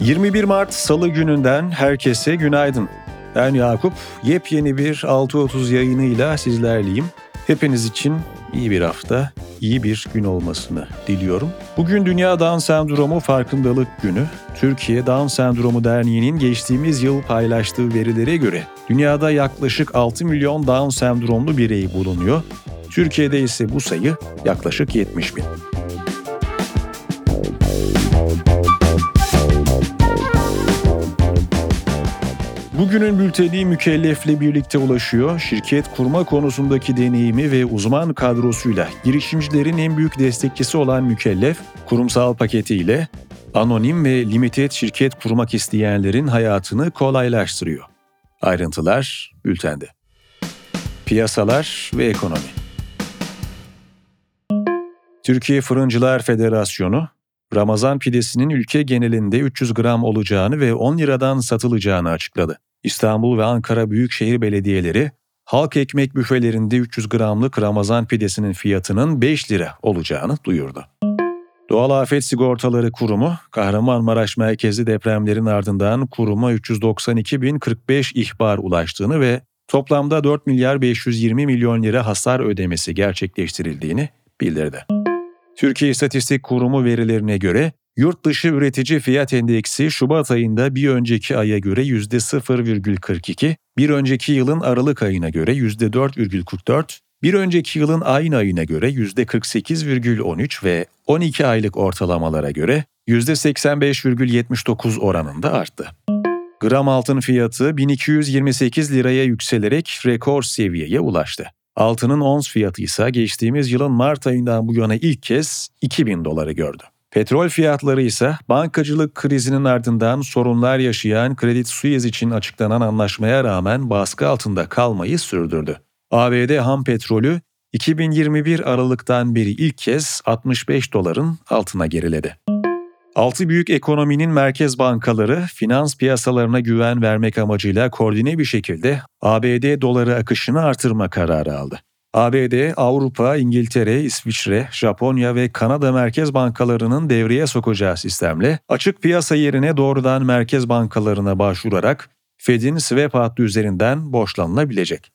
...21 Mart Salı gününden herkese günaydın. Ben Yakup, yepyeni bir 6.30 yayınıyla sizlerleyim. Hepiniz için iyi bir hafta, iyi bir gün olmasını diliyorum. Bugün Dünya Down Sendromu Farkındalık Günü. Türkiye Down Sendromu Derneği'nin geçtiğimiz yıl paylaştığı verilere göre dünyada yaklaşık 6 milyon Down sendromlu birey bulunuyor. Türkiye'de ise bu sayı yaklaşık 70 bin. Bugünün bülteni mükellefle birlikte ulaşıyor. Şirket kurma konusundaki deneyimi ve uzman kadrosuyla girişimcilerin en büyük destekçisi olan mükellef, kurumsal paketiyle anonim ve limited şirket kurmak isteyenlerin hayatını kolaylaştırıyor. Ayrıntılar bültende. Piyasalar ve ekonomi. Türkiye Fırıncılar Federasyonu, Ramazan pidesinin ülke genelinde 300 gram olacağını ve 10 liradan satılacağını açıkladı. İstanbul ve Ankara Büyükşehir Belediyeleri, halk ekmek büfelerinde 300 gramlık Ramazan pidesinin fiyatının 5 lira olacağını duyurdu. Doğal Afet Sigortaları Kurumu, Kahramanmaraş merkezli depremlerin ardından kuruma 392.045 ihbar ulaştığını ve toplamda 4 milyar 520 milyon lira hasar ödemesi gerçekleştirildiğini bildirdi. Türkiye İstatistik Kurumu verilerine göre yurt dışı üretici fiyat endeksi Şubat ayında bir önceki aya göre %0,42, bir önceki yılın Aralık ayına göre %4,44, bir önceki yılın aynı ayına göre %48,13 ve 12 aylık ortalamalara göre %85,79 oranında arttı. Gram altın fiyatı 1228 liraya yükselerek rekor seviyeye ulaştı. Altının ons fiyatı ise geçtiğimiz yılın Mart ayından bu yana ilk kez 2000 doları gördü. Petrol fiyatları ise bankacılık krizinin ardından sorunlar yaşayan Credit Suisse için açıklanan anlaşmaya rağmen baskı altında kalmayı sürdürdü. ABD ham petrolü 2021 Aralık'tan beri ilk kez 65 doların altına geriledi. Altı büyük ekonominin merkez bankaları finans piyasalarına güven vermek amacıyla koordine bir şekilde ABD doları akışını artırma kararı aldı. ABD, Avrupa, İngiltere, İsviçre, Japonya ve Kanada merkez bankalarının devreye sokacağı sistemle açık piyasa yerine doğrudan merkez bankalarına başvurarak Fed'in swap hattı üzerinden borçlanılabilecek.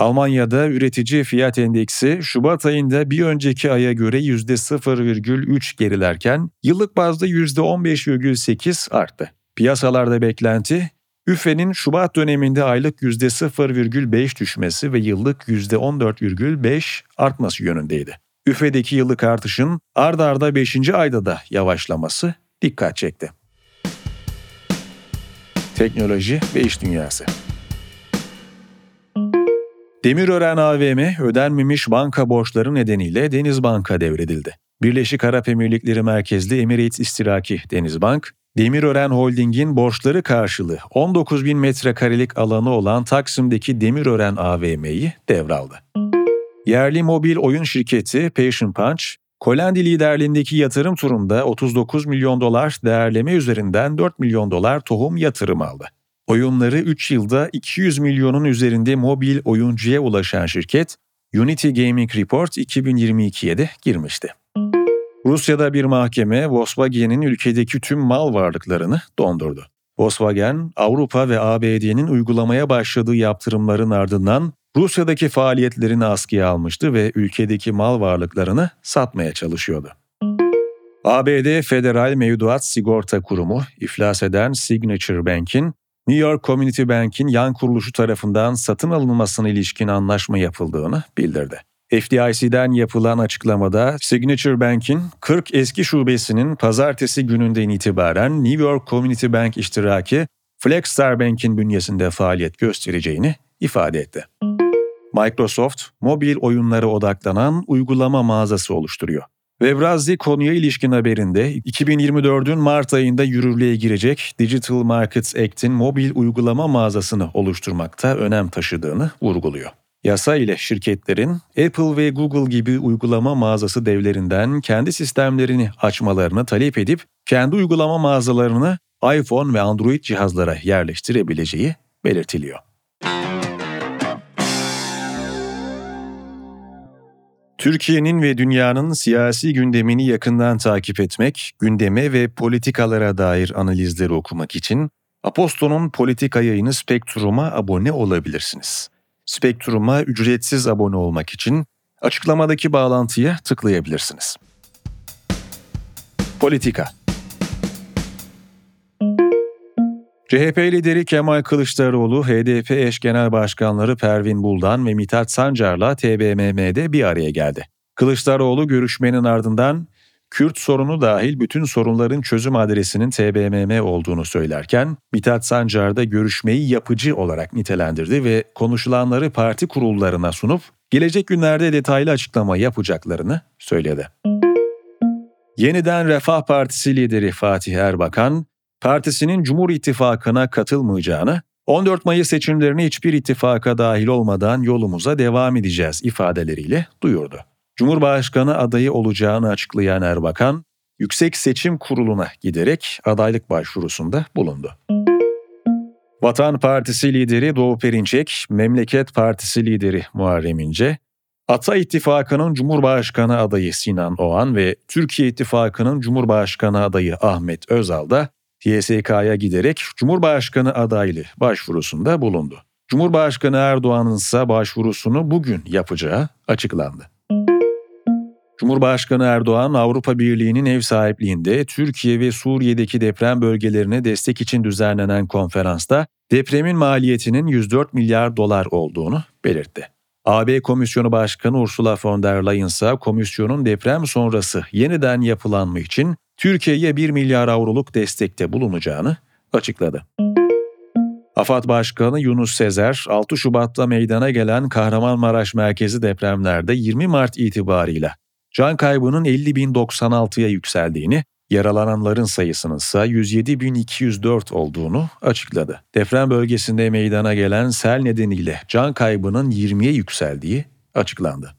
Almanya'da üretici fiyat endeksi Şubat ayında bir önceki aya göre %0,3 gerilerken yıllık bazda %15,8 arttı. Piyasalarda beklenti Üfe'nin Şubat döneminde aylık %0,5 düşmesi ve yıllık %14,5 artması yönündeydi. Üfe'deki yıllık artışın ard arda 5. ayda da yavaşlaması dikkat çekti. Teknoloji ve iş dünyası Demirören AVM ödenmemiş banka borçları nedeniyle Denizbank'a devredildi. Birleşik Arap Emirlikleri merkezli Emirates İstiraki Denizbank, Demirören Holding'in borçları karşılığı 19 bin metrekarelik alanı olan Taksim'deki Demirören AVM'yi devraldı. Yerli mobil oyun şirketi Passion Punch, Kolendi liderliğindeki yatırım turunda 39 milyon dolar değerleme üzerinden 4 milyon dolar tohum yatırım aldı. Oyunları 3 yılda 200 milyonun üzerinde mobil oyuncuya ulaşan şirket, Unity Gaming Report 2022'ye de girmişti. Rusya'da bir mahkeme Volkswagen'in ülkedeki tüm mal varlıklarını dondurdu. Volkswagen, Avrupa ve ABD'nin uygulamaya başladığı yaptırımların ardından Rusya'daki faaliyetlerini askıya almıştı ve ülkedeki mal varlıklarını satmaya çalışıyordu. ABD Federal Mevduat Sigorta Kurumu, iflas eden Signature Bank'in New York Community Bank'in yan kuruluşu tarafından satın alınmasına ilişkin anlaşma yapıldığını bildirdi. FDIC'den yapılan açıklamada Signature Bank'in 40 eski şubesinin pazartesi gününden itibaren New York Community Bank iştiraki Flexstar Bank'in bünyesinde faaliyet göstereceğini ifade etti. Microsoft, mobil oyunlara odaklanan uygulama mağazası oluşturuyor. Webrazzi konuya ilişkin haberinde 2024'ün Mart ayında yürürlüğe girecek Digital Markets Act'in mobil uygulama mağazasını oluşturmakta önem taşıdığını vurguluyor. Yasa ile şirketlerin Apple ve Google gibi uygulama mağazası devlerinden kendi sistemlerini açmalarını talep edip kendi uygulama mağazalarını iPhone ve Android cihazlara yerleştirebileceği belirtiliyor. Türkiye'nin ve dünyanın siyasi gündemini yakından takip etmek, gündeme ve politikalara dair analizleri okumak için Aposto'nun politika yayını Spektrum'a abone olabilirsiniz. Spektrum'a ücretsiz abone olmak için açıklamadaki bağlantıya tıklayabilirsiniz. Politika CHP lideri Kemal Kılıçdaroğlu, HDP eş genel başkanları Pervin Buldan ve Mithat Sancar'la TBMM'de bir araya geldi. Kılıçdaroğlu görüşmenin ardından Kürt sorunu dahil bütün sorunların çözüm adresinin TBMM olduğunu söylerken Mithat Sancar da görüşmeyi yapıcı olarak nitelendirdi ve konuşulanları parti kurullarına sunup gelecek günlerde detaylı açıklama yapacaklarını söyledi. Yeniden Refah Partisi lideri Fatih Erbakan, partisinin Cumhur İttifakı'na katılmayacağını, 14 Mayıs seçimlerini hiçbir ittifaka dahil olmadan yolumuza devam edeceğiz ifadeleriyle duyurdu. Cumhurbaşkanı adayı olacağını açıklayan Erbakan, Yüksek Seçim Kurulu'na giderek adaylık başvurusunda bulundu. Vatan Partisi lideri Doğu Perinçek, Memleket Partisi lideri Muharrem İnce, Ata İttifakı'nın Cumhurbaşkanı adayı Sinan Oğan ve Türkiye İttifakı'nın Cumhurbaşkanı adayı Ahmet Özal da YSK'ya giderek Cumhurbaşkanı adaylığı başvurusunda bulundu. Cumhurbaşkanı Erdoğan'ın ise başvurusunu bugün yapacağı açıklandı. Cumhurbaşkanı Erdoğan Avrupa Birliği'nin ev sahipliğinde Türkiye ve Suriye'deki deprem bölgelerine destek için düzenlenen konferansta depremin maliyetinin 104 milyar dolar olduğunu belirtti. AB Komisyonu Başkanı Ursula von der Leyen ise komisyonun deprem sonrası yeniden yapılanma için Türkiye'ye 1 milyar avroluk destekte bulunacağını açıkladı. AFAD Başkanı Yunus Sezer, 6 Şubat'ta meydana gelen Kahramanmaraş merkezi depremlerde 20 Mart itibarıyla can kaybının 50.096'ya yükseldiğini, yaralananların sayısının ise 107.204 olduğunu açıkladı. Deprem bölgesinde meydana gelen sel nedeniyle can kaybının 20'ye yükseldiği açıklandı.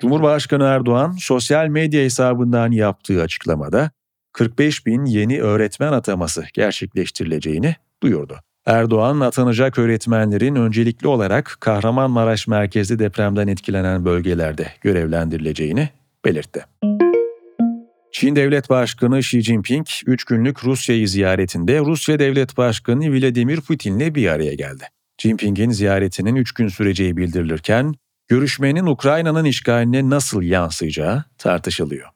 Cumhurbaşkanı Erdoğan sosyal medya hesabından yaptığı açıklamada 45 bin yeni öğretmen ataması gerçekleştirileceğini duyurdu. Erdoğan atanacak öğretmenlerin öncelikli olarak Kahramanmaraş merkezli depremden etkilenen bölgelerde görevlendirileceğini belirtti. Çin Devlet Başkanı Xi Jinping 3 günlük Rusya'yı ziyaretinde Rusya Devlet Başkanı Vladimir Putin'le bir araya geldi. Jinping'in ziyaretinin 3 gün süreceği bildirilirken görüşmenin Ukrayna'nın işgaline nasıl yansıyacağı tartışılıyor.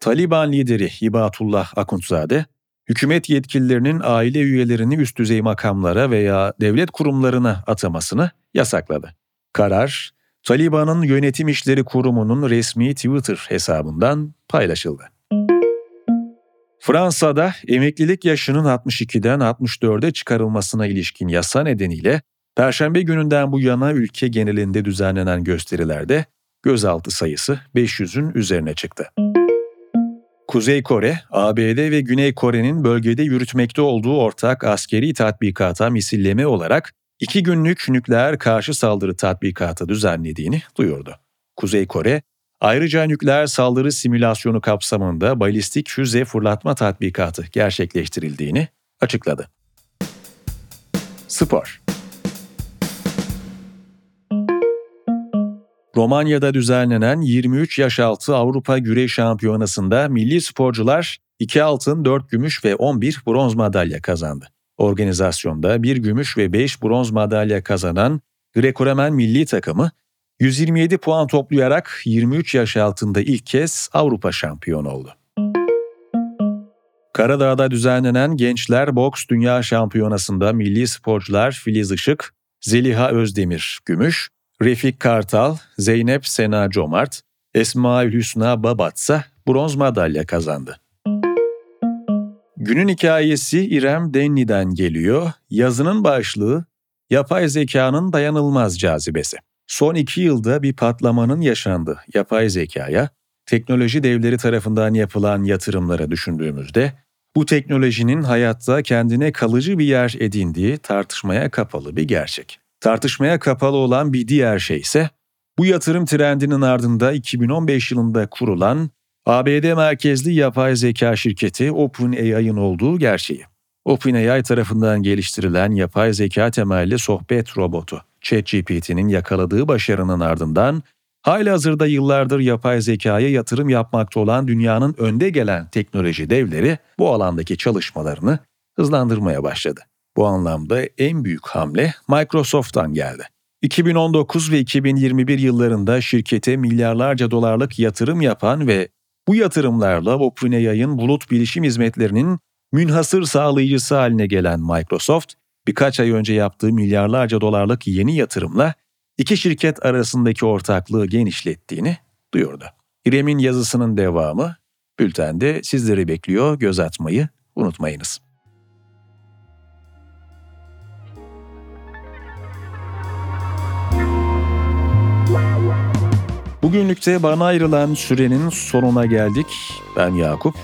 Taliban lideri Hibatullah Akuntzade, hükümet yetkililerinin aile üyelerini üst düzey makamlara veya devlet kurumlarına atamasını yasakladı. Karar, Taliban'ın Yönetim İşleri Kurumu'nun resmi Twitter hesabından paylaşıldı. Fransa'da emeklilik yaşının 62'den 64'e çıkarılmasına ilişkin yasa nedeniyle Perşembe gününden bu yana ülke genelinde düzenlenen gösterilerde gözaltı sayısı 500'ün üzerine çıktı. Kuzey Kore, ABD ve Güney Kore'nin bölgede yürütmekte olduğu ortak askeri tatbikata misilleme olarak iki günlük nükleer karşı saldırı tatbikatı düzenlediğini duyurdu. Kuzey Kore, ayrıca nükleer saldırı simülasyonu kapsamında balistik füze fırlatma tatbikatı gerçekleştirildiğini açıkladı. Spor Romanya'da düzenlenen 23 yaş altı Avrupa Güreş Şampiyonası'nda milli sporcular 2 altın, 4 gümüş ve 11 bronz madalya kazandı. Organizasyonda 1 gümüş ve 5 bronz madalya kazanan Greco-Romen milli takımı 127 puan toplayarak 23 yaş altında ilk kez Avrupa şampiyonu oldu. Karadağ'da düzenlenen Gençler Boks Dünya Şampiyonası'nda milli sporcular Filiz Işık, Zeliha Özdemir gümüş, Refik Kartal, Zeynep Sena Comart, Esma Hüsna Babatsa bronz madalya kazandı. Günün hikayesi İrem Denli'den geliyor. Yazının başlığı Yapay zekanın dayanılmaz cazibesi. Son iki yılda bir patlamanın yaşandı yapay zekaya, teknoloji devleri tarafından yapılan yatırımlara düşündüğümüzde, bu teknolojinin hayatta kendine kalıcı bir yer edindiği tartışmaya kapalı bir gerçek. Tartışmaya kapalı olan bir diğer şey ise bu yatırım trendinin ardında 2015 yılında kurulan ABD merkezli yapay zeka şirketi OpenAI'ın olduğu gerçeği. OpenAI tarafından geliştirilen yapay zeka temelli sohbet robotu ChatGPT'nin yakaladığı başarının ardından halihazırda yıllardır yapay zekaya yatırım yapmakta olan dünyanın önde gelen teknoloji devleri bu alandaki çalışmalarını hızlandırmaya başladı. Bu anlamda en büyük hamle Microsoft'tan geldi. 2019 ve 2021 yıllarında şirkete milyarlarca dolarlık yatırım yapan ve bu yatırımlarla OpenAI'ın bulut bilişim hizmetlerinin münhasır sağlayıcısı haline gelen Microsoft, birkaç ay önce yaptığı milyarlarca dolarlık yeni yatırımla iki şirket arasındaki ortaklığı genişlettiğini duyurdu. İrem'in yazısının devamı bültende sizleri bekliyor, göz atmayı unutmayınız. Bugünlükte bana ayrılan sürenin sonuna geldik. Ben Yakup.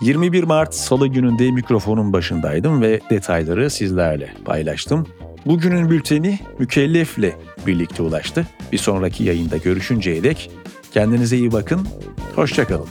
21 Mart Salı gününde mikrofonun başındaydım ve detayları sizlerle paylaştım. Bugünün bülteni mükellefle birlikte ulaştı. Bir sonraki yayında görüşünceye dek kendinize iyi bakın, hoşçakalın.